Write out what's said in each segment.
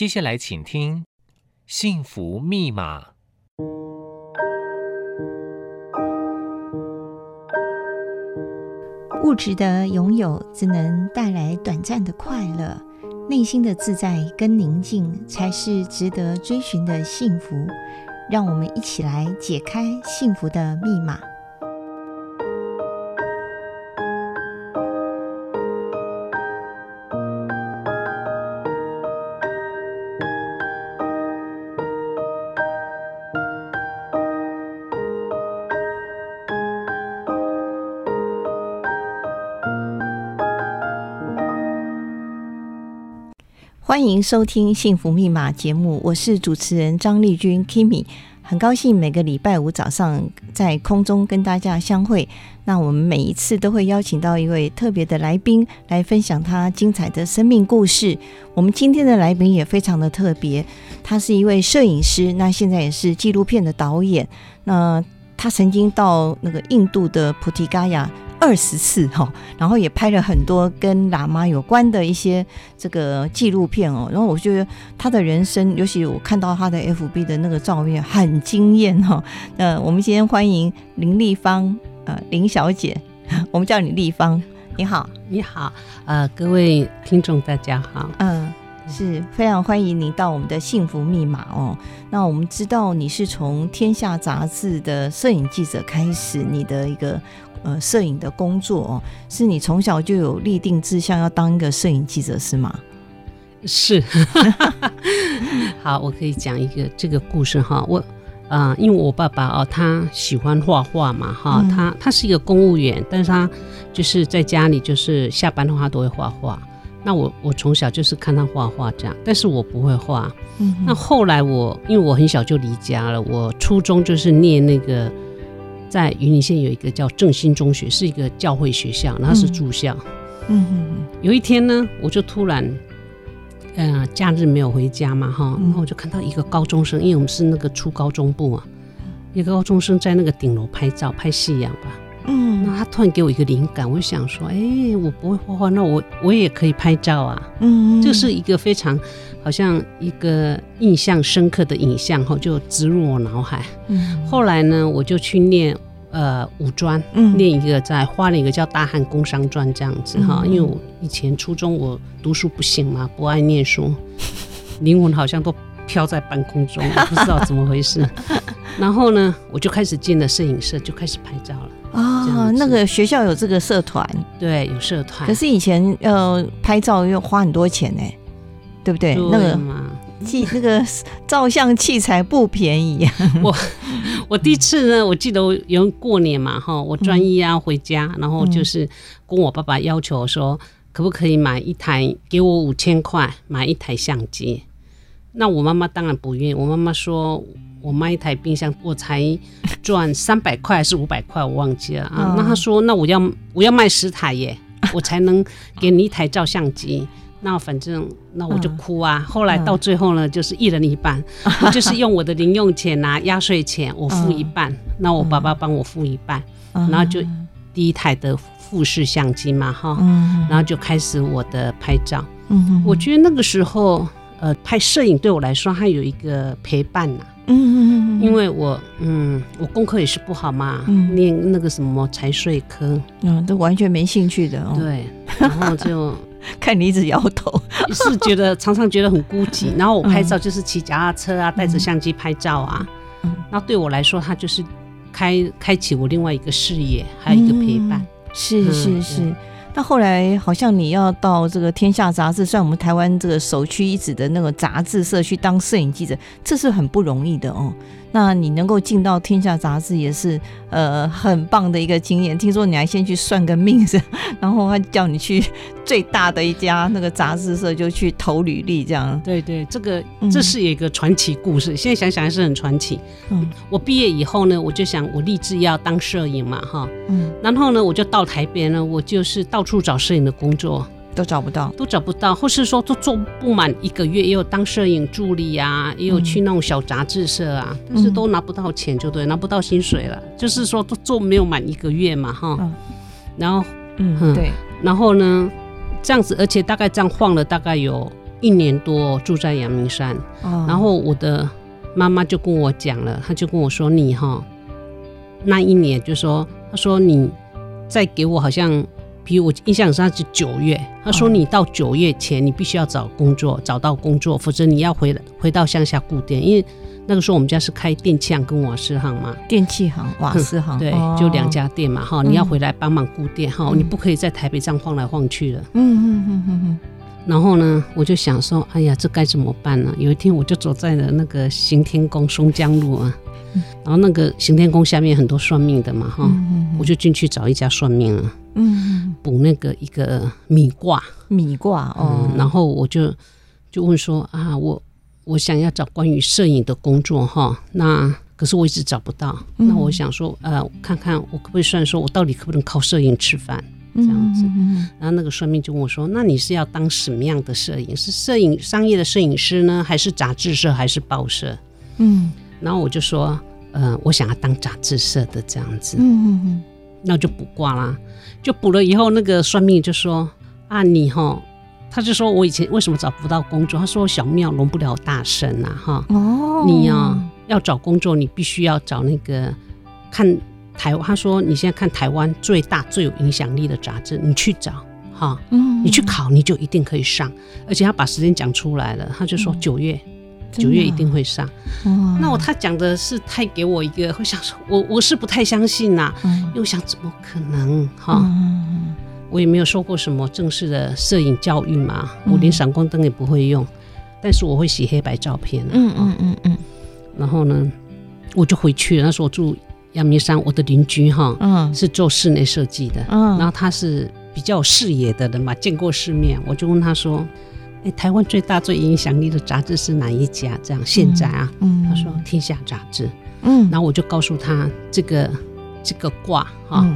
接下来请听《幸福密码》。物质的拥有只能带来短暂的快乐，内心的自在跟宁静才是值得追寻的幸福。让我们一起来解开幸福的密码。欢迎收听《幸福密码》节目，我是主持人张丽君 Kimi，很高兴每个礼拜五早上在空中跟大家相会。那我们每一次都会邀请到一位特别的来宾来分享他精彩的生命故事。我们今天的来宾也非常的特别，他是一位摄影师，那现在也是纪录片的导演。那他曾经到那个印度的菩提伽亚。二十次哈，然后也拍了很多跟喇嘛有关的一些这个纪录片哦。然后我觉得他的人生，尤其我看到他的 FB 的那个照片，很惊艳哈。那我们今天欢迎林立芳，呃，林小姐，我们叫你立芳，你好，你好，呃，各位听众大家好，嗯，是非常欢迎你到我们的幸福密码哦。那我们知道你是从《天下》杂志的摄影记者开始，你的一个。呃，摄影的工作哦，是你从小就有立定志向要当一个摄影记者是吗？是。好，我可以讲一个这个故事哈。我啊、呃，因为我爸爸哦，他喜欢画画嘛哈，他他是一个公务员，但是他就是在家里就是下班的话都会画画。那我我从小就是看他画画这样，但是我不会画。嗯。那后来我因为我很小就离家了，我初中就是念那个。在云林县有一个叫正兴中学，是一个教会学校，然后是住校。嗯嗯嗯。有一天呢，我就突然，呃，假日没有回家嘛，哈，然后我就看到一个高中生，因为我们是那个初高中部啊，一个高中生在那个顶楼拍照，拍夕阳吧。嗯。那他突然给我一个灵感，我就想说，哎、欸，我不会画画，那我我也可以拍照啊。嗯。这是一个非常好像一个印象深刻的影像，哈，就植入我脑海。嗯。后来呢，我就去念。呃，五专，嗯，念一个在花莲一个叫大汉工商专这样子哈，嗯，因为我以前初中我读书不行嘛，不爱念书，灵魂好像都飘在半空中，不知道怎么回事。然后呢，我就开始进了摄影社，就开始拍照了。哦，那个学校有这个社团，对，有社团。可是以前要拍照要花很多钱呢，对不对？对那个器那个照相器材不便宜啊！我我第一次呢，我记得我有过年嘛哈，我专一啊回家，然后就是跟我爸爸要求说，可不可以买一台，给我五千块买一台相机。那我妈妈当然不愿意，我妈妈说我卖一台冰箱，我才赚三百块还是五百块，我忘记了啊。那她说，那我要我要卖十台耶，我才能给你一台照相机。那反正那我就哭啊！嗯、后来到最后呢，就是一人一半，嗯、我就是用我的零用钱啊、压岁钱，我付一半，那、嗯、我爸爸帮我付一半，嗯、然后就第一台的富士相机嘛，哈、嗯，然后就开始我的拍照。嗯，我觉得那个时候，呃，拍摄影对我来说它有一个陪伴呐、啊。嗯嗯嗯，因为我嗯，我功课也是不好嘛，嗯、念那个什么财税科，嗯，都完全没兴趣的哦。对，然后就。看你一直摇头，是觉得常常觉得很孤寂。然后我拍照就是骑脚踏车啊，带着相机拍照啊。嗯，那对我来说，它就是开开启我另外一个视野，还有一个陪伴。是是是。那后来好像你要到这个《天下》杂志，算我们台湾这个首屈一指的那个杂志社去当摄影记者，这是很不容易的哦。那你能够进到《天下》杂志也是呃很棒的一个经验。听说你还先去算个命是，然后他叫你去最大的一家那个杂志社就去投履历，这样。对对，这个这是一个传奇故事。嗯、现在想想还是很传奇。嗯，我毕业以后呢，我就想我立志要当摄影嘛，哈。嗯。然后呢，我就到台北呢，我就是到处找摄影的工作。都找不到，都找不到，或是说都做不满一个月，也有当摄影助理啊，也有去那种小杂志社啊，嗯、但是都拿不到钱，就对，拿不到薪水了。嗯、就是说都做没有满一个月嘛，哈。嗯、然后，嗯，对。然后呢，这样子，而且大概这样晃了大概有一年多住在阳明山，哦，然后我的妈妈就跟我讲了，她就跟我说：“你哈，那一年就说，她说你再给我好像，比如我印象上是九月，他说你到九月前你必须要找工作，找到工作，否则你要回回到乡下顾店，因为。”那个时候我们家是开电器行跟瓦斯行嘛，电器行、瓦斯行，对，哦、就两家店嘛，哈，你要回来帮忙顾店，哈、嗯，你不可以在台北这样晃来晃去的，嗯嗯嗯嗯嗯。然后呢，我就想说，哎呀，这该怎么办呢？有一天我就走在了那个行天宫松江路啊，嗯、然后那个行天宫下面很多算命的嘛，哈、嗯嗯嗯，我就进去找一家算命啊，嗯，卜那个一个米卦，米卦哦、嗯，然后我就就问说啊，我。我想要找关于摄影的工作哈，那可是我一直找不到。嗯、那我想说，呃，看看我可不可以算说，我到底可不能靠摄影吃饭这样子、嗯。然后那个算命就问我说：“那你是要当什么样的摄影？是摄影商业的摄影师呢，还是杂志社，还是报社？”嗯，然后我就说：“呃，我想要当杂志社的这样子。”嗯嗯嗯，那我就卜卦啦，就卜了以后，那个算命就说：“啊，你哈。”他就说：“我以前为什么找不到工作？”他说：“小庙容不了大神呐，哈！哦，你呀、啊、要找工作，你必须要找那个看台。他说你现在看台湾最大最有影响力的杂志，你去找哈，嗯，你去考，你就一定可以上。而且他把时间讲出来了，他就说九月，九、嗯、月一定会上。那我他讲的是太给我一个，会想说我我是不太相信呐、嗯，又想怎么可能哈？”嗯我也没有受过什么正式的摄影教育嘛，我连闪光灯也不会用，但是我会洗黑白照片。嗯嗯嗯嗯。然后呢，我就回去了。那时候我住阳明山，我的邻居哈，嗯，是做室内设计的，嗯，然后他是比较有视野的人嘛，见过世面。我就问他说：“哎，台湾最大最影响力的杂志是哪一家？”这样现在啊，嗯，他说《天下杂志》。嗯，然后我就告诉他这个这个卦哈。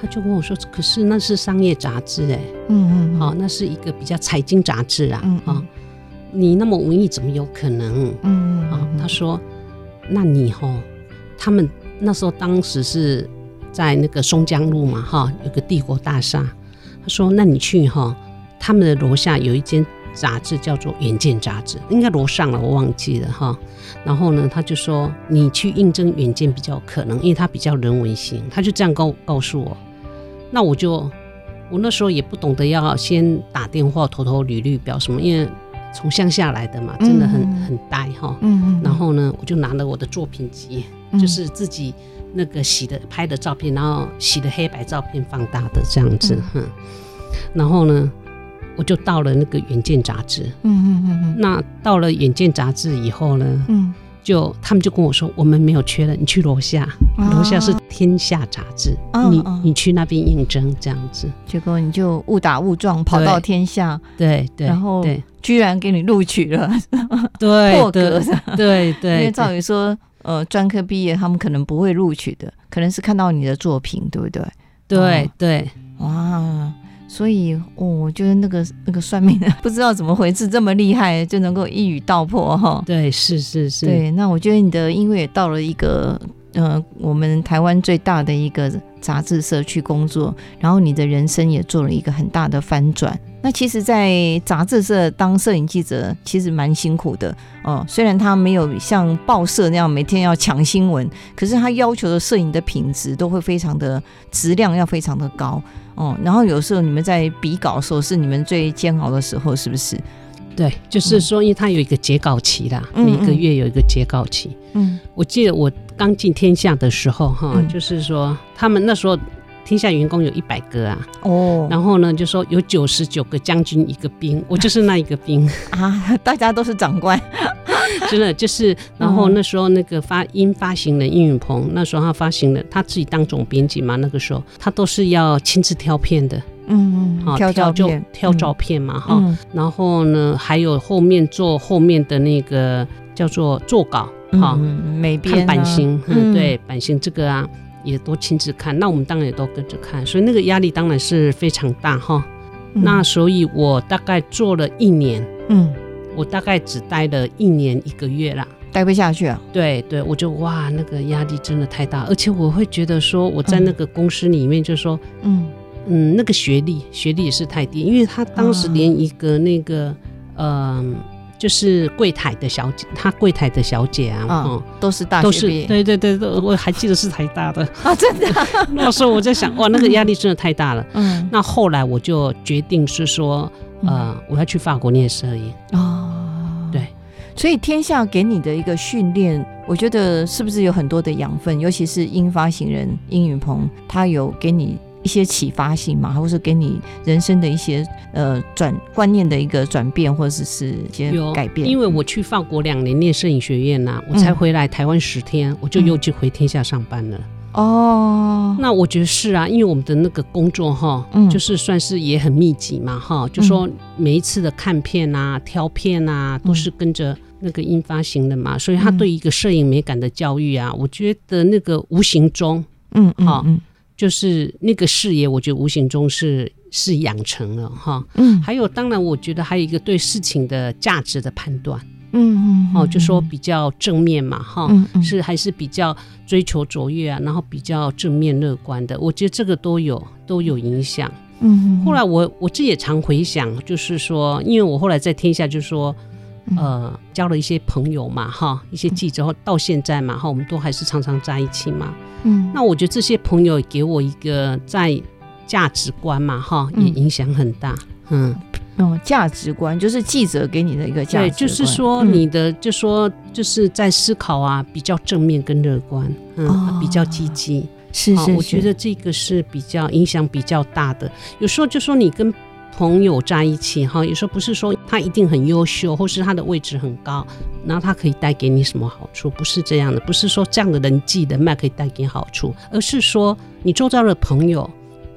他就跟我说：“可是那是商业杂志哎、欸，嗯嗯，好、哦，那是一个比较财经杂志啊，啊、嗯哦，你那么文艺，怎么有可能？嗯啊、哦，他说，那你哈、哦，他们那时候当时是在那个松江路嘛，哈、有个帝国大厦。他说，那你去哈、他们的楼下有一间杂志叫做《远见》杂志，应该楼上了，我忘记了哈。”然后呢，他就说，你去应征《远见》比较可能，因为他比较人文性。他就这样告告诉我。那我就，我那时候也不懂得要先打电话投投履历表什么，因为从乡下来的嘛，真的很、嗯、很呆哈。嗯嗯。然后呢，我就拿了我的作品集，嗯、就是自己那个洗的拍的照片，然后洗的黑白照片放大的这样子，嗯。然后呢，我就到了那个《远见》杂志。嗯嗯嗯嗯。那到了《远见》杂志以后呢？嗯。就他们就跟我说，我们没有缺人，你去楼下，楼、哦、下是天下杂志，哦、你你去那边应征这样子。结果你就误打误撞跑到天下，对对，然后居然给你录取了，对破格的，对对。因为照理说，呃，专科毕业他们可能不会录取的，可能是看到你的作品，对不对？对、哦、对，哇。所以，哦，我觉得那个那个算命的 不知道怎么回事，这么厉害，就能够一语道破哈。对，是是是。对，那我觉得你的音乐也到了一个，呃，我们台湾最大的一个杂志社去工作，然后你的人生也做了一个很大的翻转。那其实，在杂志社当摄影记者，其实蛮辛苦的哦。虽然他没有像报社那样每天要抢新闻，可是他要求的摄影的品质都会非常的质量要非常的高。哦，然后有时候你们在比稿的时候是你们最煎熬的时候，是不是？对，就是说，因为它有一个截稿期啦，嗯、每个月有一个截稿期。嗯，我记得我刚进天下的时候，哈、嗯，就是说他们那时候天下员工有一百个啊，哦，然后呢，就说有九十九个将军一个兵，我就是那一个兵。啊，大家都是长官。真的就是，然后那时候那个发音发行人殷允鹏，那时候他发行的，他自己当总编辑嘛，那个时候他都是要亲自挑片的，嗯嗯，挑照片，挑照片嘛，哈、嗯，然后呢，还有后面做后面的那个叫做做稿，哈、嗯，美编、啊、看版型，嗯，对，版型这个啊，也都亲自看，那我们当然也都跟着看，所以那个压力当然是非常大，哈、嗯，那所以我大概做了一年，嗯。我大概只待了一年一个月啦，待不下去啊。对对，我就哇，那个压力真的太大，而且我会觉得说，我在那个公司里面，就说，嗯嗯，那个学历学历也是太低，因为他当时连一个那个、嗯、嗯。就是柜台的小姐，她柜台的小姐啊，嗯，嗯都是大学都是对对对，我还记得是台大的 啊，真的。那时候我在想，哇，那个压力真的太大了。嗯，那后来我就决定是说，呃，我要去法国念摄影。哦，对，所以天下给你的一个训练，我觉得是不是有很多的养分？尤其是英发行人殷允鹏，他有给你。一些启发性嘛，或是给你人生的一些呃转观念的一个转变，或者是一些改变。因为我去法国两年念摄影学院呐、啊，我才回来台湾十天，嗯、我就又去回天下上班了。哦，那我觉得是啊，因为我们的那个工作哈，嗯、就是算是也很密集嘛哈，就说每一次的看片啊、挑片啊，都是跟着那个音发行的嘛，所以他对一个摄影美感的教育啊，我觉得那个无形中，嗯嗯嗯。就是那个视野，我觉得无形中是是养成了哈。嗯，还有，当然，我觉得还有一个对事情的价值的判断。嗯嗯，哦，就说比较正面嘛，哈、嗯嗯，是还是比较追求卓越啊，然后比较正面乐观的。我觉得这个都有都有影响。嗯，后来我我自己也常回想，就是说，因为我后来在天下，就是说。呃，交了一些朋友嘛，哈，一些记者，到现在嘛，哈，我们都还是常常在一起嘛。嗯，那我觉得这些朋友给我一个在价值观嘛，哈，也影响很大。嗯，哦，价值观就是记者给你的一个价值观，对，就是说你的，就说就是在思考啊，比较正面跟乐观，嗯，比较积极。是是，我觉得这个是比较影响比较大的。有时候就说你跟。朋友在一起哈，有时候不是说他一定很优秀，或是他的位置很高，然后他可以带给你什么好处，不是这样的，不是说这样的人际人脉可以带给你好处，而是说你周遭的朋友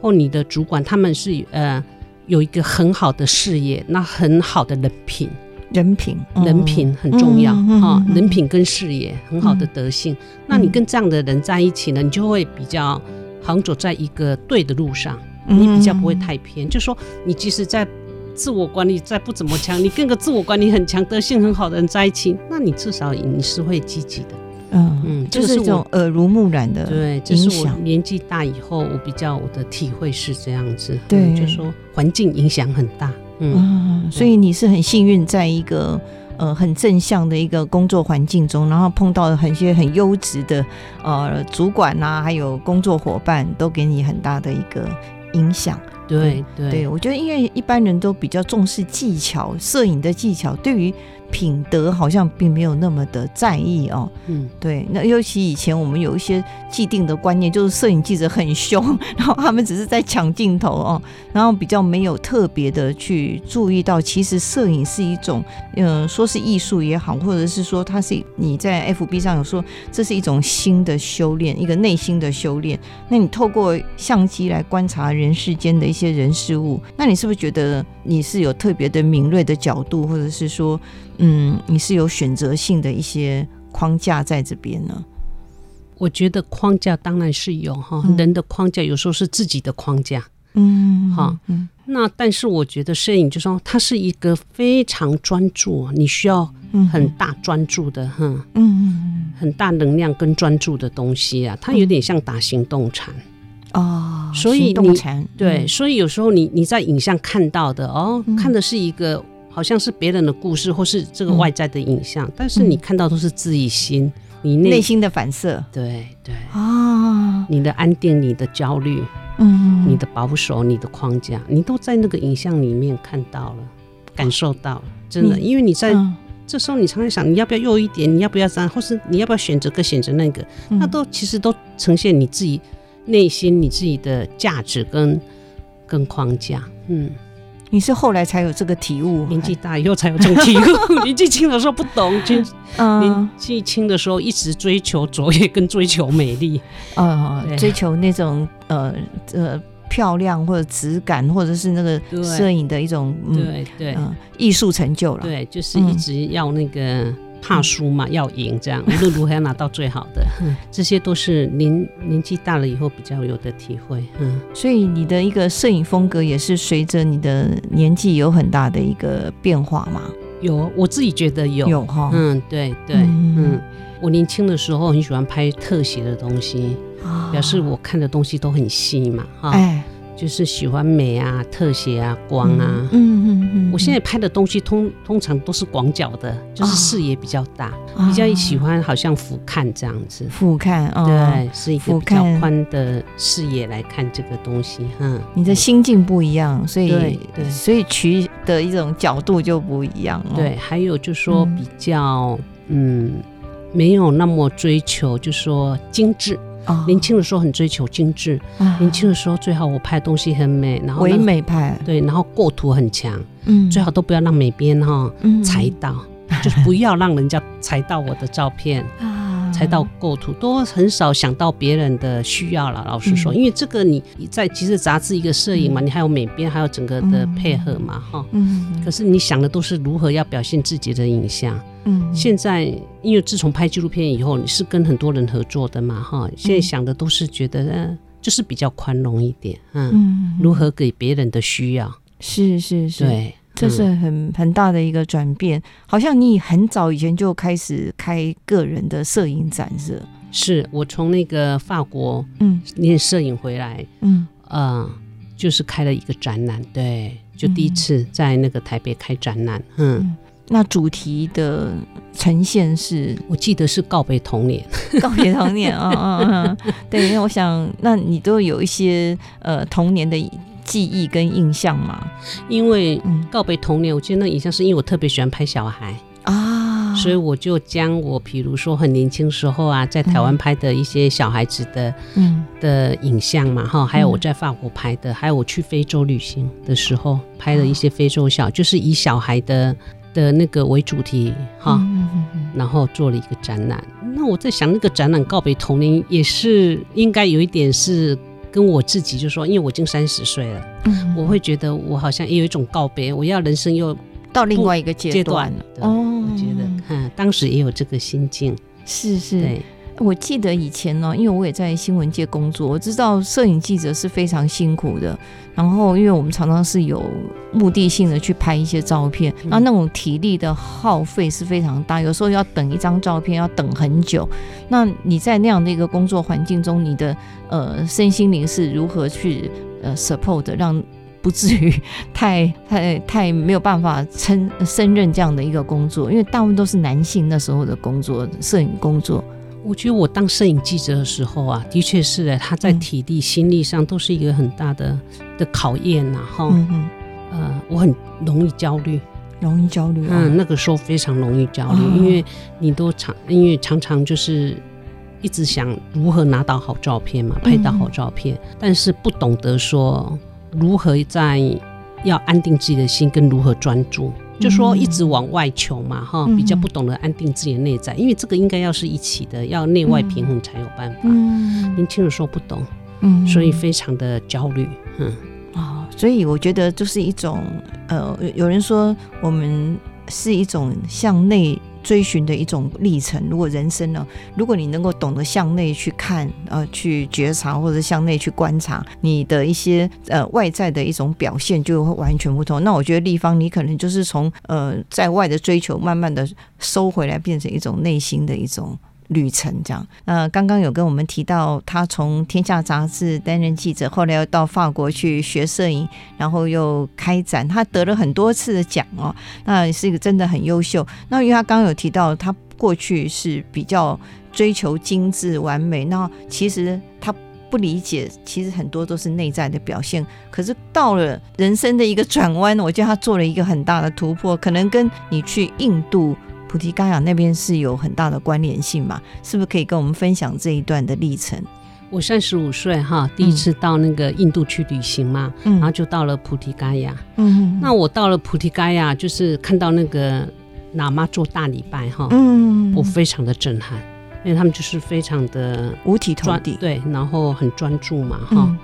或你的主管，他们是呃有一个很好的事业，那很好的人品，人品，人品很重要哈、嗯嗯嗯，人品跟事业很好的德性、嗯，那你跟这样的人在一起呢，你就会比较好像走在一个对的路上。你比较不会太偏，嗯、就说你即使在自我管理再不怎么强，你跟个自我管理很强、德性很好的人在一起，那你至少你是会积极的。嗯嗯，就是这种耳濡目染的。对，这是我年纪大以后，我比较我的体会是这样子。对，嗯、就说环境影响很大。嗯，嗯，所以你是很幸运，在一个。呃，很正向的一个工作环境中，然后碰到了很些很优质的呃主管呐、啊，还有工作伙伴，都给你很大的一个影响。对对，对我觉得，因为一般人都比较重视技巧，摄影的技巧，对于。品德好像并没有那么的在意哦，嗯，对，那尤其以前我们有一些既定的观念，就是摄影记者很凶，然后他们只是在抢镜头哦，然后比较没有特别的去注意到，其实摄影是一种，嗯，说是艺术也好，或者是说它是你在 FB 上有说这是一种新的修炼，一个内心的修炼。那你透过相机来观察人世间的一些人事物，那你是不是觉得你是有特别的敏锐的角度，或者是说？嗯，你是有选择性的一些框架在这边呢？我觉得框架当然是有哈、嗯，人的框架有时候是自己的框架，嗯，好，嗯，那但是我觉得摄影就说它是一个非常专注，你需要很大专注的，哈，嗯，很大能量跟专注的东西啊，它有点像打行动禅。哦，所以你对，所以有时候你你在影像看到的哦，看的是一个。好像是别人的故事，或是这个外在的影像，嗯，但是你看到都是自己心，你内，内心的反射。对对。啊，你的安定，你的焦虑，嗯，你的保守，你的框架，你都在那个影像里面看到了，感受到了，真的，因为你在，嗯，这时候，你常常想，你要不要右一点，你要不要这样，或是你要不要选择个选择那个，嗯，那都其实都呈现你自己内心你自己的价值跟跟框架，嗯。你是后来才有这个体悟，年纪大以后才有这种体悟。年纪轻的时候不懂，就年纪轻的时候一直追求卓越跟追求美丽，呃，追求那种呃呃漂亮或者质感，或者是那个摄影的一种对对艺术成就了。对，就是一直要那个。怕输嘛，要赢，这样 无论如何要拿到最好的，这些都是您年纪大了以后比较有的体会。嗯，所以你的一个摄影风格也是随着你的年纪有很大的一个变化吗？有，我自己觉得有，有哈。嗯，对对，嗯，嗯，我年轻的时候很喜欢拍特写的东西，表示我看的东西都很细嘛，哈。哎，就是喜欢美啊、特写啊、光啊。嗯嗯嗯，嗯。我现在拍的东西通通常都是广角的，就是视野比较大，哦、比较喜欢好像俯瞰这样子。俯瞰，哦、对，是一个比较宽的视野来看这个东西。嗯，你的心境不一样，所以对，对所以取的一种角度就不一样。对，还有就是说比较嗯，嗯，没有那么追求，就是说精致。哦、年轻的时候很追求精致，啊、年轻的时候最好我拍东西很美，然后唯美派，对，然后构图很强，嗯，最好都不要让美编哈踩到，嗯、就是不要让人家踩到我的照片，啊，踩到构图，都很少想到别人的需要了。老实说，嗯、因为这个你在其实杂志一个摄影嘛，嗯、你还有美编，还有整个的配合嘛，哈，嗯，可是你想的都是如何要表现自己的影像。嗯，现在因为自从拍纪录片以后，你是跟很多人合作的嘛，哈，现在想的都是觉得，嗯，就是比较宽容一点，嗯，嗯，如何给别人的需要，是是是，对，这是很很大的一个转变，好像你很早以前就开始开个人的摄影展是？是我从那个法国，嗯，念摄影回来，嗯，呃，就是开了一个展览，对，就第一次在那个台北开展览，嗯。嗯那主题的呈现是，我记得是告别童年，告别童年啊啊啊！对，因为我想，那你都有一些呃童年的记忆跟印象嘛？因为告别童年，我记得那影像是因为我特别喜欢拍小孩啊，所以我就将我比如说很年轻时候啊，在台湾拍的一些小孩子的嗯的影像嘛哈，还有我在法国拍的，还有我去非洲旅行的时候拍的一些非洲小，就是以小孩的。的那个为主题哈，嗯嗯嗯、然后做了一个展览。那我在想，那个展览告别童年，也是应该有一点是跟我自己，就说，因为我已经三十岁了，嗯、我会觉得我好像也有一种告别，我要人生又到另外一个阶段了。哦，我觉得，嗯，当时也有这个心境，是是。对我记得以前呢，因为我也在新闻界工作，我知道摄影记者是非常辛苦的。然后，因为我们常常是有目的性的去拍一些照片，那那种体力的耗费是非常大，有时候要等一张照片要等很久。那你在那样的一个工作环境中，你的呃身心灵是如何去呃 support，让不至于太 太太没有办法撑胜任这样的一个工作？因为大部分都是男性那时候的工作，摄影工作。我觉得我当摄影记者的时候啊，的确是的，他在体力、心力上都是一个很大的的考验呐，哈，嗯嗯，呃，我很容易焦虑，容易焦虑，嗯，那个时候非常容易焦虑，因为你都常，因为常常就是一直想如何拿到好照片嘛，拍到好照片，但是不懂得说如何在要安定自己的心，跟如何专注。就说一直往外求嘛，哈，比较不懂得安定自己的内在，因为这个应该要是一起的，要内外平衡才有办法。嗯，年轻的时候不懂，嗯，所以非常的焦虑，嗯，啊，所以我觉得就是一种，呃，有人说我们是一种向内。追寻的一种历程。如果人生呢，如果你能够懂得向内去看，呃，去觉察，或者向内去观察，你的一些呃外在的一种表现就会完全不同。那我觉得立方，你可能就是从呃在外的追求，慢慢的收回来，变成一种内心的一种。旅程这样，那刚刚有跟我们提到，他从《天下》杂志担任记者，后来又到法国去学摄影，然后又开展，他得了很多次的奖哦，那是一个真的很优秀。那因为他刚刚有提到，他过去是比较追求精致完美，那其实他不理解，其实很多都是内在的表现。可是到了人生的一个转弯，我觉得他做了一个很大的突破，可能跟你去印度。菩提伽亚那边是有很大的关联性嘛？是不是可以跟我们分享这一段的历程？我三十五岁哈，第一次到那个印度去旅行嘛，嗯、然后就到了菩提伽亚。嗯，那我到了菩提伽亚，就是看到那个喇嘛做大礼拜哈，嗯，我非常的震撼，因为他们就是非常的五体投地，对，然后很专注嘛哈，嗯、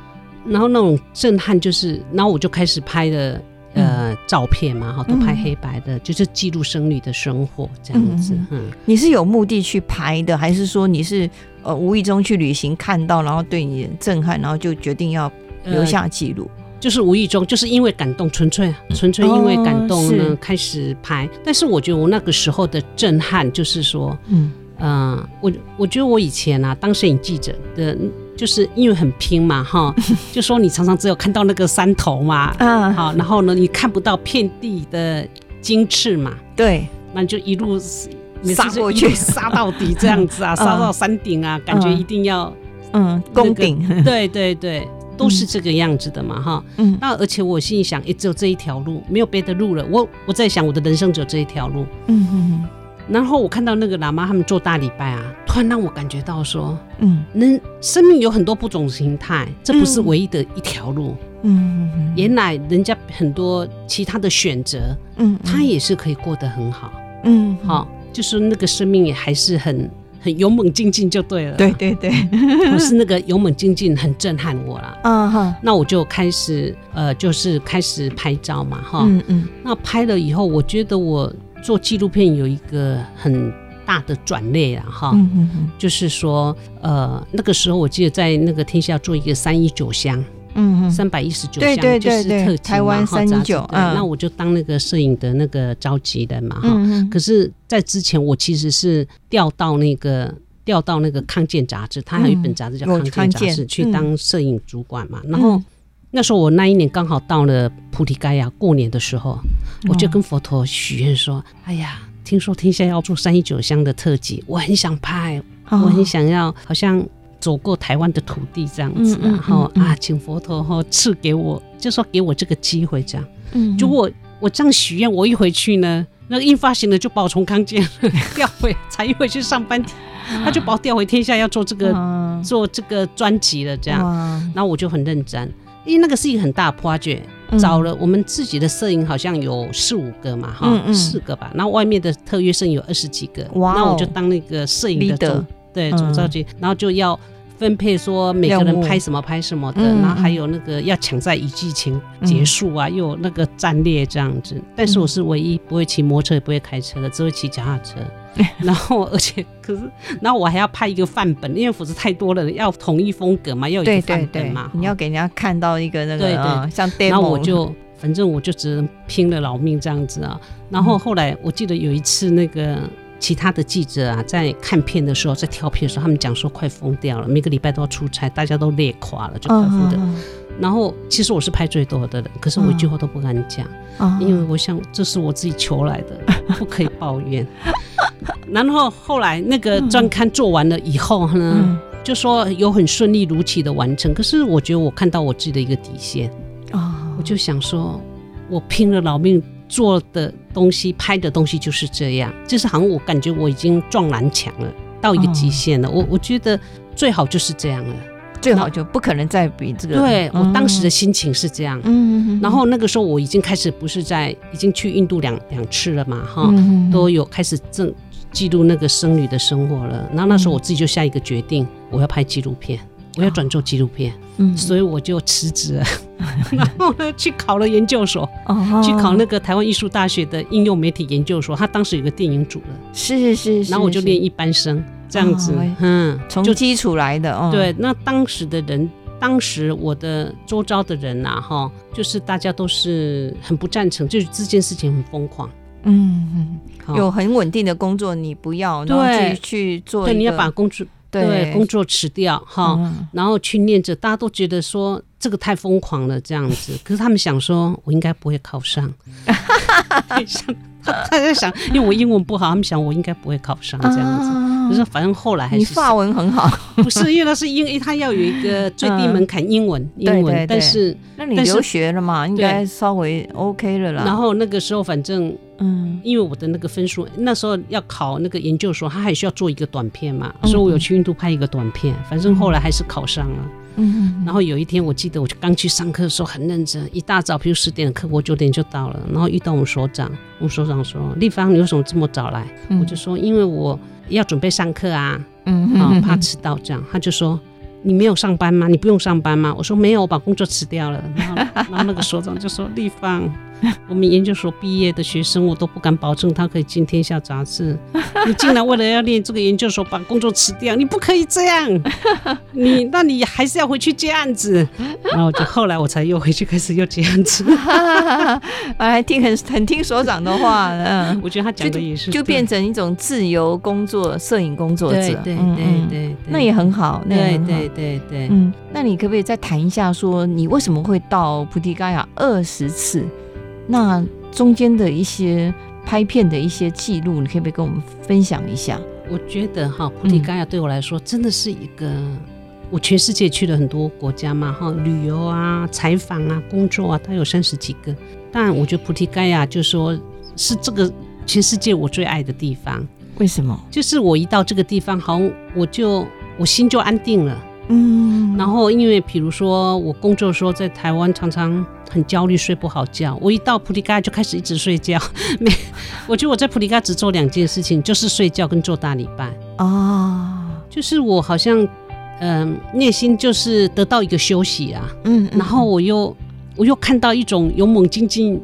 然后那种震撼就是，然后我就开始拍了。呃，照片嘛，哈，都拍黑白的，嗯、就是记录僧侣的生活这样子。嗯，嗯，你是有目的去拍的，还是说你是呃无意中去旅行看到，然后对你震撼，然后就决定要留下记录？呃，就是无意中，就是因为感动，纯粹纯粹因为感动呢，哦、开始拍。但是我觉得我那个时候的震撼，就是说，嗯，呃，我我觉得我以前啊，当摄影记者的。就是因为很拼嘛，哈，就说你常常只有看到那个山头嘛，嗯，好，然后呢，你看不到遍地的金翅嘛，对，那就一路杀过去，杀到底这样子啊，杀到山顶啊，感觉一定要嗯。攻顶，对对对。都是这个样子的嘛，哈，嗯，那而且我心里想，也只有这一条路，没有别的路了。我我在想，我的人生只有这一条路，嗯嗯。然后我看到那个喇嘛他们做大礼拜啊，突然让我感觉到说，嗯，人生命有很多不同形态，这不是唯一的一条路，嗯。嗯。原来人家很多其他的选择，嗯，他也是可以过得很好，嗯，好，就是那个生命也还是很。很勇猛精进就对了，对对对，不是那个勇猛精进很震撼我了，嗯哼，那我就开始呃，就是开始拍照嘛，哈，嗯嗯，那拍了以后，我觉得我做纪录片有一个很大的转捩了，哈，嗯嗯，就是说呃，那个时候我记得在那个天下做一个三一九乡。嗯，三百一十九乡就是特辑台湾三一九，那我就当那个摄影的那个召集的嘛，哈、嗯。可是，在之前我其实是调到那个调到那个康健杂志，它还有一本杂志叫康健杂志，去当摄影主管嘛。然后那时候我那一年刚好到了菩提盖亚过年的时候，我就跟佛陀许愿说：“哎呀，听说天下要做三一九乡的特辑，我很想拍，我很想要，好像。”走过台湾的土地这样子，然后啊，请佛陀哈赐给我，就说给我这个机会这样。嗯，如果我这样许愿，我一回去呢，那个印发行的就把我从康健 调回，才一回去上班，他就把我调回天下要做这个做这个专辑了这样。然后我就很认真，因为那个是一个很大的 project，找了我们自己的摄影好像有四五个嘛，哈，四个吧。然后外面的特约摄影有二十几个，那我就当那个摄影的总。对，总召集，然后就要分配说每个人拍什么拍什么的，然后还有那个要抢在雨季前结束啊，又有那个战略这样子。但是我是唯一不会骑摩托车也不会开车的，只会骑脚踏车。然后而且可是，然后我还要拍一个范本，因为否则太多了，要统一风格嘛，要有一个范本嘛。你要给人家看到一个那个，对对，像 demo。然后我就反正我就只能拼了老命这样子啊。然后后来我记得有一次那个。其他的记者啊，在看片的时候，在挑片的时候，他们讲说快疯掉了，每个礼拜都要出差，大家都累垮了，就快疯掉。然后其实我是拍最多的人，可是我一句话都不敢讲，因为我想这是我自己求来的，不可以抱怨。然后后来那个专刊做完了以后呢，就说有很顺利如期的完成。可是我觉得我看到我自己的一个底线啊，我就想说，我拼了老命。做的东西、拍的东西就是这样，就是好像我感觉我已经撞南墙了，到一个极限了。哦、我我觉得最好就是这样了，最好就不可能再比这个。对，我当时的心情是这样。嗯，然后那个时候我已经开始不是在，已经去印度两两次了嘛，哈，都有开始正记录那个僧侣的生活了。然后那时候我自己就下一个决定，我要拍纪录片。我要转做纪录片，嗯，所以我就辞职了，然后呢去考了研究所，哦，去考那个台湾艺术大学的应用媒体研究所。他当时有个电影组的，是是是，然后我就练一般生这样子，嗯，从基础来的哦。对，那当时的人，当时我的周遭的人呐，哈，就是大家都是很不赞成，就是这件事情很疯狂，嗯，有很稳定的工作你不要，然后去去做，对，你要把工作。对，工作辞掉哈，嗯、然后去念着，大家都觉得说这个太疯狂了这样子，可是他们想说，我应该不会考上，他在想，因为我英文不好，他们想我应该不会考上这样子，可是反正后来还是。你法文很好，不是因为他是因为他要有一个最低门槛英文，英文，但是那你留学了嘛，应该稍微 OK 了啦。然后那个时候反正。嗯，因为我的那个分数，那时候要考那个研究所，他还需要做一个短片嘛，所以我有去印度拍一个短片，反正后来还是考上了。嗯，然后有一天我记得，我就刚去上课的时候很认真，一大早，比如十点的课，我九点就到了，然后遇到我们所长，我们所长说：“立芳，你为什么这么早来？”我就说：“因为我要准备上课啊，嗯，啊，怕迟到这样。”他就说：“你没有上班吗？你不用上班吗？”我说：“没有，我把工作辞掉了。”然后，然后那个所长就说：“立芳。” 我们研究所毕业的学生，我都不敢保证他可以进《天下》杂志。你竟然为了要练这个研究所，把工作辞掉，你不可以这样。你那你还是要回去接案子。然后我就后来我才又回去开始又接案子。还听很很听所长的话，嗯，我觉得他讲的也是就，就变成一种自由工作摄影工作者。对对对对，对，对，那也很好。那也很好对对对对，嗯，那你可不可以再谈一下，说你为什么会到菩提伽亚二十次？那中间的一些拍片的一些记录，你可不可以跟我们分享一下？我觉得哈，菩提伽亚对我来说真的是一个，嗯、我全世界去了很多国家嘛，哈，旅游啊、采访啊、工作啊，它有三十几个。但我觉得菩提伽亚就说是这个全世界我最爱的地方。为什么？就是我一到这个地方，好像我就我心就安定了。嗯，然后因为比如说我工作的时候在台湾，常常很焦虑，睡不好觉。我一到菩提伽就开始一直睡觉。没，我觉得我在菩提伽只做两件事情，就是睡觉跟做大礼拜。哦，就是我好像，嗯、呃，内心就是得到一个休息啊。嗯，嗯，然后我又我又看到一种勇猛精进。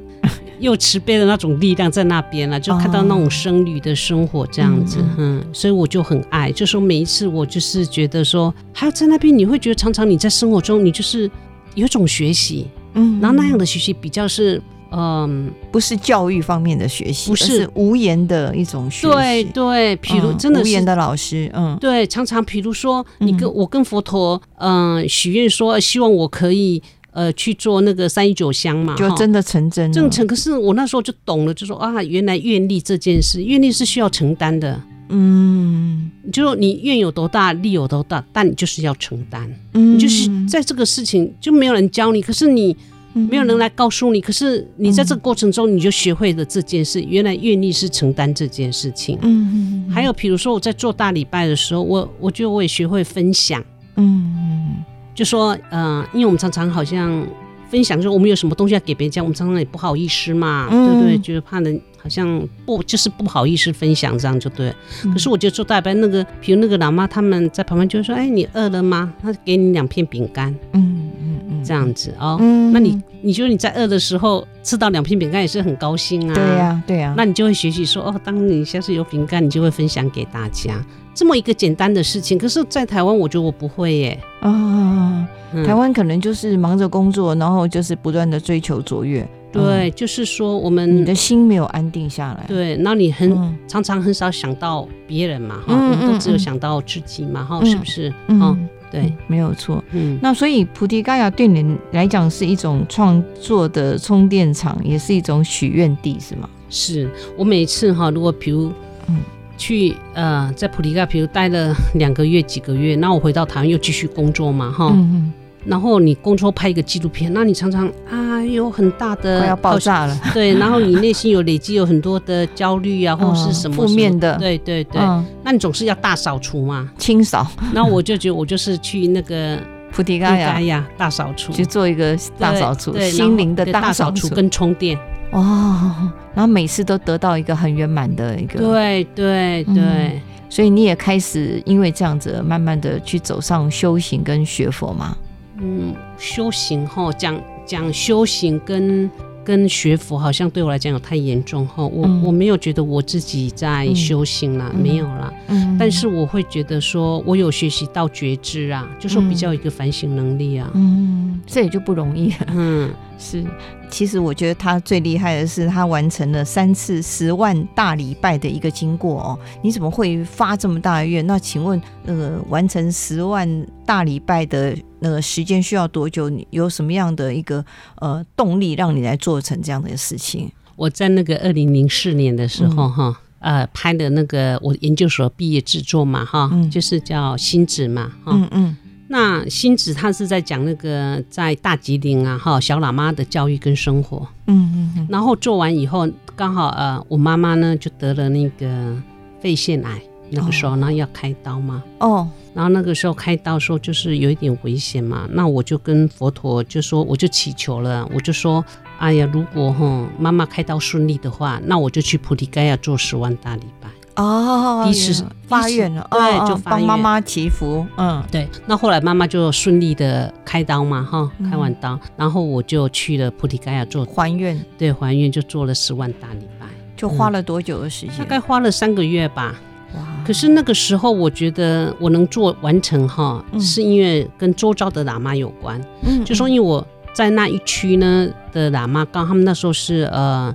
又慈悲的那种力量在那边了，就看到那种僧侣的生活这样子，哦、嗯，所以我就很爱。就说每一次我就是觉得说，还有在那边，你会觉得常常你在生活中，你就是有种学习，嗯，然后那样的学习比较是，嗯，不是教育方面的学习，不是，是无言的一种学习。对对，比如真的无言的老师，嗯，对，常常比如说你跟我跟佛陀，嗯，许愿说希望我可以。呃，去做那个三一九香嘛，就真的成真了，正成。可是我那时候就懂了，就说啊，原来愿力这件事，愿力是需要承担的。嗯，就说你愿有多大，力有多大，但你就是要承担。嗯，你就是在这个事情就没有人教你，可是你没有人来告诉你，可是你在这个过程中你就学会了这件事。原来愿力是承担这件事情。嗯，还有比如说我在做大礼拜的时候，我我觉得我也学会分享。嗯。就说，呃，因为我们常常好像分享，就是我们有什么东西要给别人家，我们常常也不好意思嘛，嗯、对不对？就是怕人好像不，就是不好意思分享这样就对。嗯、可是我觉得做大白那个，比如那个老妈他们在旁边就说，哎，你饿了吗？他给你两片饼干，嗯，这样子哦。嗯、那你你觉得你在饿的时候吃到两片饼干也是很高兴啊？对呀、啊、对呀、啊。那你就会学习说，哦，当你下次有饼干，你就会分享给大家。这么一个简单的事情，可是，在台湾，我觉得我不会耶。啊、哦，台湾可能就是忙着工作，然后就是不断的追求卓越。对，嗯、就是说，我们你的心没有安定下来。对，那你很、嗯、常常很少想到别人嘛，哈、嗯，我们都只有想到自己嘛，哈、嗯，是不是？嗯，哦、对、嗯，没有错。嗯，那所以菩提伽亚对你来讲是一种创作的充电场，也是一种许愿地，是吗？是我每次哈，如果比如嗯。去呃，在菩提伽，比如待了两个月、几个月，那我回到台湾又继续工作嘛，哈。嗯嗯。然后你工作拍一个纪录片，那你常常啊有很大的快要爆炸了，对。然后你内心有累积有很多的焦虑啊，或是什么负面的，对对对。那你总是要大扫除嘛，清扫。那我就觉得我就是去那个菩提伽亚大扫除，去做一个大扫除，心灵的大扫除跟充电。哦，然后每次都得到一个很圆满的一个，对对对、嗯，所以你也开始因为这样子，慢慢的去走上修行跟学佛吗？嗯，修行哈，讲讲修行跟跟学佛，好像对我来讲有太严重哈，我、嗯、我没有觉得我自己在修行啦，嗯、没有啦，嗯，但是我会觉得说我有学习到觉知啊，就说比较有一个反省能力啊，嗯，这也就不容易了，嗯。是，其实我觉得他最厉害的是他完成了三次十万大礼拜的一个经过哦。你怎么会发这么大的愿？那请问那个完成十万大礼拜的那个时间需要多久？你有什么样的一个呃动力让你来做成这样的事情？我在那个二零零四年的时候哈、嗯，呃，拍的那个我研究所毕业制作嘛哈、嗯，就是叫星子嘛哈，嗯嗯。那星子他是在讲那个在大吉林啊，哈小喇嘛的教育跟生活，嗯嗯嗯。然后做完以后，刚好呃我妈妈呢就得了那个肺腺癌，那个时候呢要开刀嘛，哦，然后那个时候开刀时候就是有一点危险嘛，那我就跟佛陀就说，我就祈求了，我就说，哎呀，如果哈妈妈开刀顺利的话，那我就去菩提盖亚做十万大礼拜。哦，第一次发愿了，对，哦、就帮妈妈祈福，嗯，对。那后来妈妈就顺利的开刀嘛，哈，开完刀，嗯、然后我就去了菩提盖亚做还愿，对，还愿就做了十万大礼拜，就花了多久的时间？大概花了三个月吧。哇！可是那个时候，我觉得我能做完成哈，嗯、是因为跟周遭的喇嘛有关。嗯，就说因为我在那一区呢的喇嘛，刚他们那时候是呃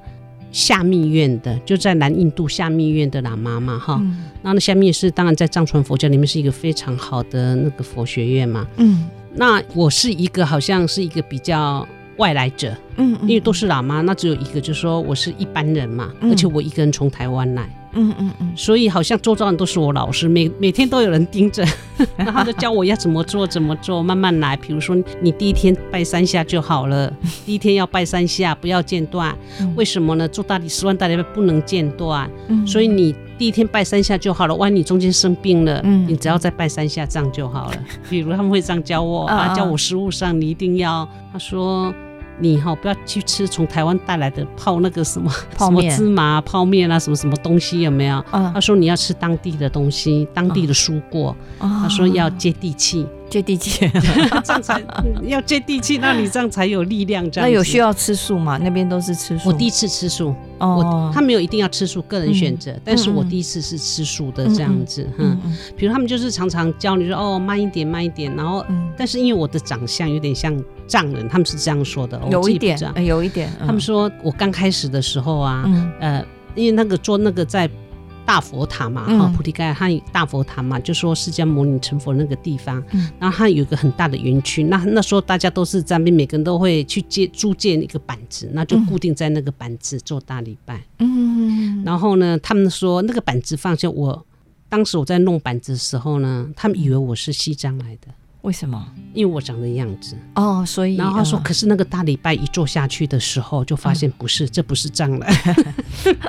下密院的，就在南印度下密院的喇嘛嘛哈。嗯、然后那下密是当然在藏传佛教里面是一个非常好的那个佛学院嘛。嗯，那我是一个好像是一个比较外来者。嗯，因为都是喇嘛，那只有一个，就是说我是一般人嘛，嗯、而且我一个人从台湾来。嗯嗯嗯，所以好像周遭人都是我老师，每每天都有人盯着，然后他就教我要怎么做，怎么做，慢慢来。比如说，你第一天拜三下就好了，第一天要拜三下，不要间断。嗯、为什么呢？做大礼十万大礼拜不能间断，嗯、所以你第一天拜三下就好了。万一你中间生病了，嗯、你只要再拜三下，这样就好了。比如他们会这样教我啊，教我食物上你一定要，他说。你哈不要去吃从台湾带来的泡那个什么泡面、芝麻泡面啊，什么什么东西有没有？嗯、他说你要吃当地的东西，当地的蔬果。嗯、他说要接地气，接地气，这样才要接地气，那你这样才有力量。这样那有需要吃素吗？那边都是吃素。我第一次吃素，哦、我他没有一定要吃素，个人选择。嗯、但是我第一次是吃素的这样子，嗯，比如他们就是常常教你说哦慢一点慢一点，然后，嗯、但是因为我的长相有点像。藏人，他们是这样说的，有一点，有一点。他们说我刚开始的时候啊，嗯、呃，因为那个做那个在大佛塔嘛，哈、嗯，菩提伽，它大佛塔嘛，就说释迦牟尼成佛那个地方，嗯、然后它有一个很大的园区，那那时候大家都是在那边，每个人都会去借租借一个板子，那就固定在那个板子做大礼拜。嗯，然后呢，他们说那个板子放下，我当时我在弄板子的时候呢，他们以为我是西藏来的。为什么？因为我长的样子哦，所以然后他说，可是那个大礼拜一做下去的时候，就发现不是，这不是藏来，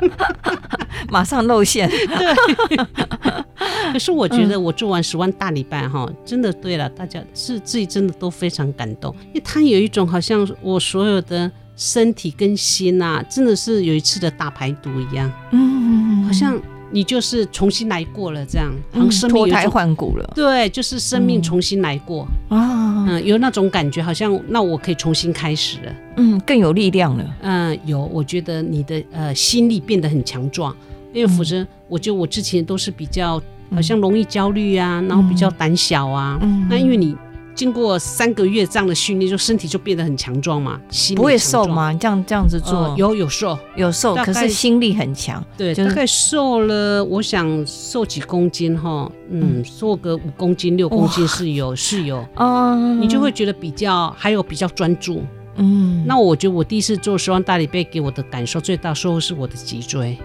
马上露馅。对。可是我觉得我做完十万大礼拜哈，真的对了，大家是自己真的都非常感动，因为他有一种好像我所有的身体跟心啊，真的是有一次的大排毒一样，嗯，好像。你就是重新来过了，这样，嗯，生命脱胎换骨了。对，就是生命重新来过。啊，嗯，有那种感觉，好像那我可以重新开始了，嗯，更有力量了。嗯，有，我觉得你的呃心力变得很强壮，因为否则，我觉得我之前都是比较好像容易焦虑啊，然后比较胆小啊，嗯，那因为你。经过三个月这样的训练，就身体就变得很强壮嘛，心不会瘦吗？这样这样子做，呃、有有瘦。有瘦，可是心力很强。对，就是、大概瘦了，我想瘦几公斤哈，嗯，瘦个五公斤六公斤是有是有，嗯，你就会觉得比较还有比较专注，嗯，那我觉得我第一次做十万大礼拜给我的感受最大收获是我的脊椎。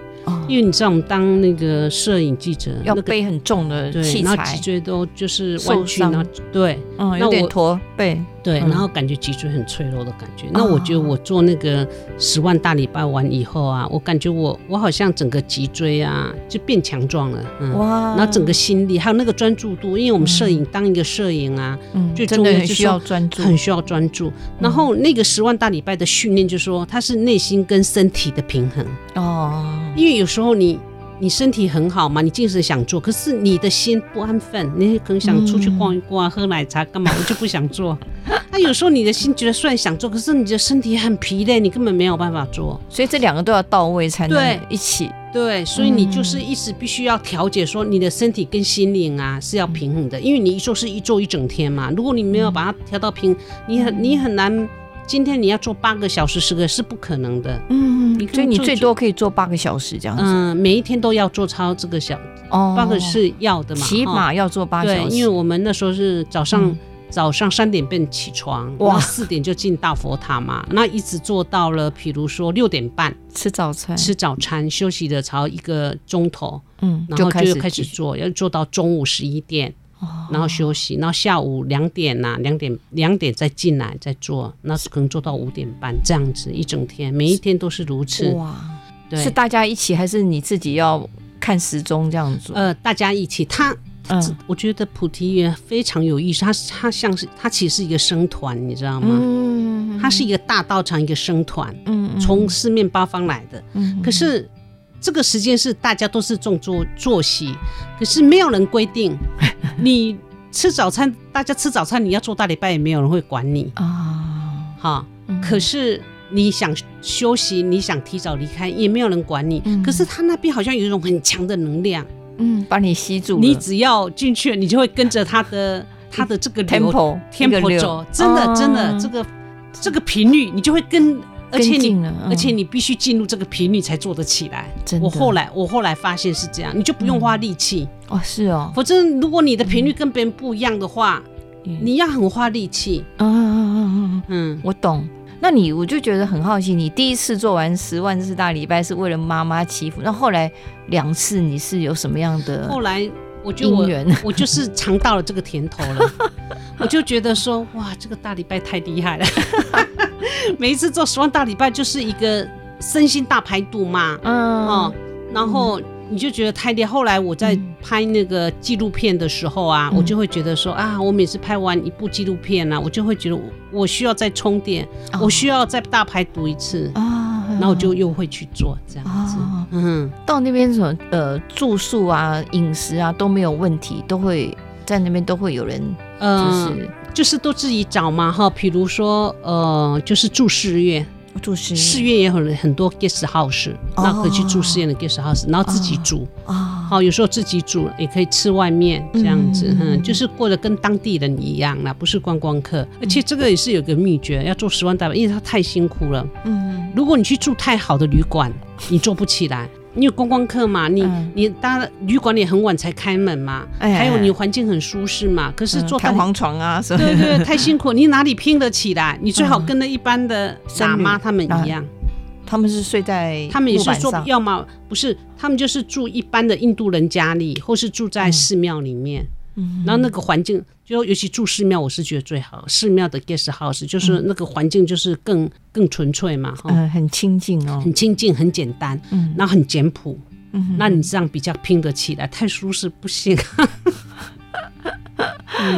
因为你知道，我们当那个摄影记者要背很重的器材，然后脊椎都就是弯曲，然后对，嗯，有点驼背，对，然后感觉脊椎很脆弱的感觉。那我觉得我做那个十万大礼拜完以后啊，我感觉我我好像整个脊椎啊就变强壮了，哇！然后整个心力还有那个专注度，因为我们摄影当一个摄影啊，嗯，最重要就是需要专注，很需要专注。然后那个十万大礼拜的训练，就是说它是内心跟身体的平衡哦。因为有时候你你身体很好嘛，你精神想做，可是你的心不安分，你可能想出去逛一逛，喝奶茶干嘛，我就不想做。那有时候你的心觉得虽然想做，可是你的身体很疲累，你根本没有办法做。所以这两个都要到位才能一起。对，所以你就是一直必须要调节，说你的身体跟心灵啊是要平衡的，因为你一做是一做一整天嘛，如果你没有把它调到平，你很你很难。今天你要做八个小时、十个是不可能的。嗯，所以你最多可以做八个小时这样子。嗯，每一天都要做超这个小哦，八个是要的嘛，起码要做八个小时。对，因为我们那时候是早上、嗯、早上三点半起床，哇，四点就进大佛塔嘛，那一直做到了，比如说六点半吃早餐，吃早餐休息的超一个钟头，嗯，然后就开始做，要做到中午十一点。然后休息，然后下午两点呐，两点两点再进来再做，那可能做到五点半这样子一整天，每一天都是如此。哇，对，是大家一起还是你自己要看时钟这样子？呃，大家一起。他，嗯，我觉得菩提园非常有意思，它它像是它其实是一个生团，你知道吗？嗯，它是一个大道场，一个生团，嗯，从四面八方来的，嗯，可是。这个时间是大家都是这种作作息，可是没有人规定你吃早餐，大家吃早餐你要做大礼拜也没有人会管你啊。哈，可是你想休息，你想提早离开，也没有人管你。可是他那边好像有一种很强的能量，嗯，把你吸住。你只要进去，你就会跟着他的 他的这个 tempo tempo 走，真的真的这个这个频率，你就会跟。而且你，嗯、而且你必须进入这个频率才做得起来。真的，我后来我后来发现是这样，你就不用花力气，嗯、哦，是哦。否则如果你的频率跟别人不一样的话，嗯、你要很花力气。嗯嗯嗯嗯嗯，嗯我懂。那你我就觉得很好奇，你第一次做完十万次大礼拜是为了妈妈祈福，那后来两次你是有什么样的？后来我就我我就是尝到了这个甜头了，我就觉得说哇，这个大礼拜太厉害了。每一次做十万大礼拜就是一个身心大排毒嘛，嗯，哦，然后你就觉得太厉害。后来我在拍那个纪录片的时候啊，嗯、我就会觉得说啊，我每次拍完一部纪录片呢、啊，我就会觉得我需要再充电，哦、我需要再大排毒一次。啊，然后我就又会去做这样子。哦、嗯，到那边什么呃住宿啊、饮食啊都没有问题，都会在那边都会有人，就是。嗯就是都自己找嘛哈，比如说呃，就是住寺院，住寺寺院也有很很多 guest house，那可以去住寺院的 guest house，然后自己煮啊，好，有时候自己煮也可以吃外面这样子，嗯，就是过得跟当地人一样啦，不是观光客。而且这个也是有个秘诀，要做十万大礼拜，因为它太辛苦了。嗯，如果你去住太好的旅馆，你做不起来。你有观光客嘛？你、嗯、你搭旅馆也很晚才开门嘛？哎呀，还有你环境很舒适嘛？可是坐弹簧床啊，对对对，太辛苦，你哪里拼得起来？你最好跟那一般的傻妈他们一样，嗯、他们是睡在他们也是做，要么不是，他们就是住一般的印度人家里，或是住在寺庙里面。嗯。然后那个环境，就尤其住寺庙，我是觉得最好。寺庙的 guest house 就是那个环境，就是更更纯粹嘛，哈，嗯，很清静哦，很清静，很简单，嗯，然后很简朴，嗯，那你这样比较拼得起来，太舒适不行。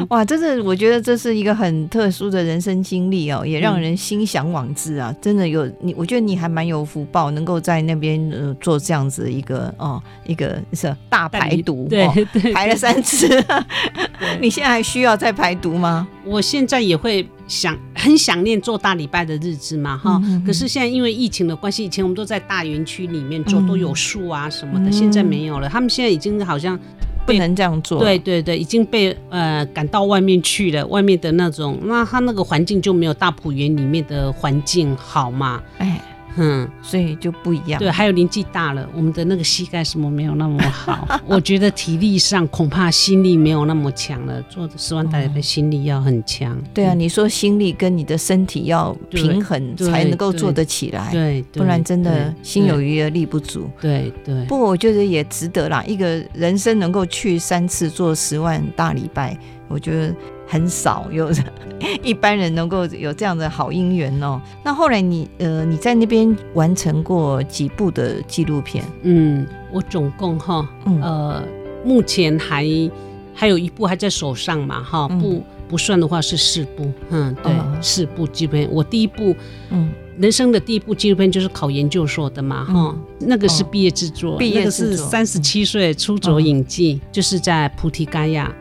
哇，真的我觉得这是一个很特殊的人生经历哦，也让人心向往之啊！真的有你，我觉得你还蛮有福报，能够在那边呃做这样子一个哦，一个是大排毒，对对，排了三次，你现在还需要再排毒吗？我现在也会想很想念做大礼拜的日子嘛，哈。可是现在因为疫情的关系，以前我们都在大园区里面做，都有树啊什么的，现在没有了。他们现在已经好像。不能这样做。对对对，已经被呃赶到外面去了。外面的那种，那他那个环境就没有大埔园里面的环境好嘛？哎，嗯，所以就不一样。对，还有年纪大了，我们的那个膝盖什么没有那么好。我觉得体力上恐怕心力没有那么强了。做十万大礼的心力要很强。嗯、对啊，你说心力跟你的身体要平衡才能够做得起来。对，对不然真的心有余而力不足。对对。对不过我觉得也值得啦，一个人生能够去三次做十万大礼拜，我觉得很少有 一般人能够有这样的好姻缘哦。那后来你呃你在那边完成过几部的纪录片？嗯，我总共哈呃目前还还有一部还在手上嘛哈，不不算的话是四部，嗯对，四部纪录片。我第一部嗯。人生的第一部纪录片就是考研究所的嘛，哈，那个是毕业制作，那个是三十七岁出走影记，就是在菩提伽亚，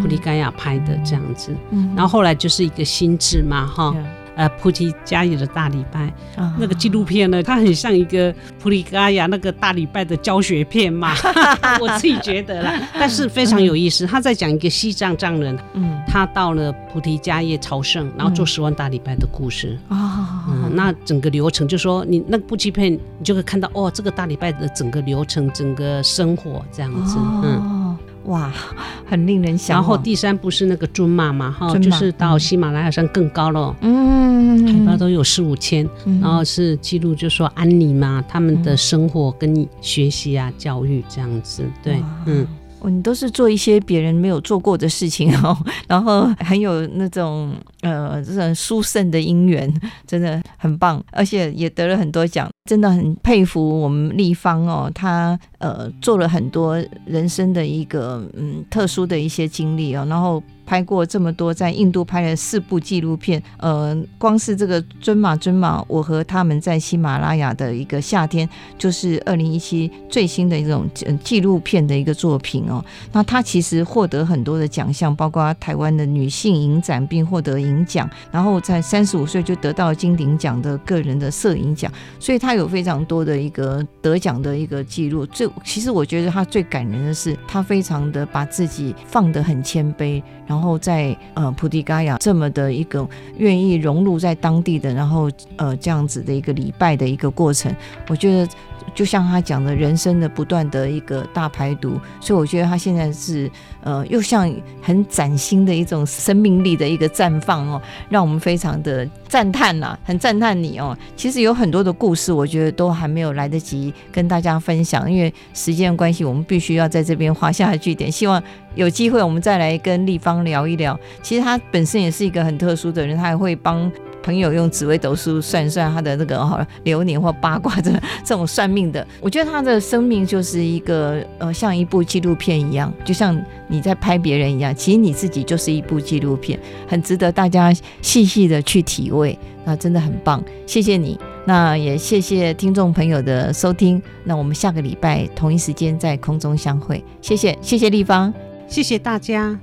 菩提伽亚拍的这样子，然后后来就是一个心智嘛，哈。呃，菩提伽耶的大礼拜，哦、那个纪录片呢，它很像一个菩提伽亚那个大礼拜的教学片嘛，我自己觉得啦，但是非常有意思。他在讲一个西藏藏人，嗯，他到了菩提伽耶朝圣，然后做十万大礼拜的故事。哦、嗯，那整个流程就说你那部纪录片，你就会看到哦，这个大礼拜的整个流程，整个生活这样子，哦、嗯。哇，很令人想。然后第三部是那个尊马嘛，哈，就是到喜马拉雅山更高了，嗯，海拔都有四五千，然后是记录，就说安妮嘛，他们的生活跟学习啊、教育这样子，对，嗯。你都是做一些别人没有做过的事情哦，然后很有那种呃这种殊胜的因缘，真的很棒，而且也得了很多奖，真的很佩服我们立方哦，他呃做了很多人生的一个嗯特殊的一些经历哦，然后拍过这么多，在印度拍了四部纪录片。呃，光是这个尊马尊马，我和他们在喜马拉雅的一个夏天，就是二零一七最新的一种纪录片的一个作品哦。那他其实获得很多的奖项，包括台湾的女性影展并获得银奖，然后在三十五岁就得到金鼎奖的个人的摄影奖，所以他有非常多的一个得奖的一个记录。最其实我觉得他最感人的是，他非常的把自己放得很谦卑，然后在呃菩提伽亚这么的一个愿意融入在当地的，然后呃这样子的一个礼拜的一个过程，我觉得。就像他讲的，人生的不断的一个大排毒，所以我觉得他现在是呃，又像很崭新的一种生命力的一个绽放哦，让我们非常的赞叹呐，很赞叹你哦。其实有很多的故事，我觉得都还没有来得及跟大家分享，因为时间关系，我们必须要在这边画下句点。希望有机会我们再来跟丽芳聊一聊。其实他本身也是一个很特殊的人，他还会帮。朋友用紫微斗数算算他的那个哈流年或八卦这这种算命的，我觉得他的生命就是一个呃像一部纪录片一样，就像你在拍别人一样，其实你自己就是一部纪录片，很值得大家细细的去体味，那真的很棒，谢谢你，那也谢谢听众朋友的收听，那我们下个礼拜同一时间在空中相会，谢谢谢谢丽芳，谢谢大家。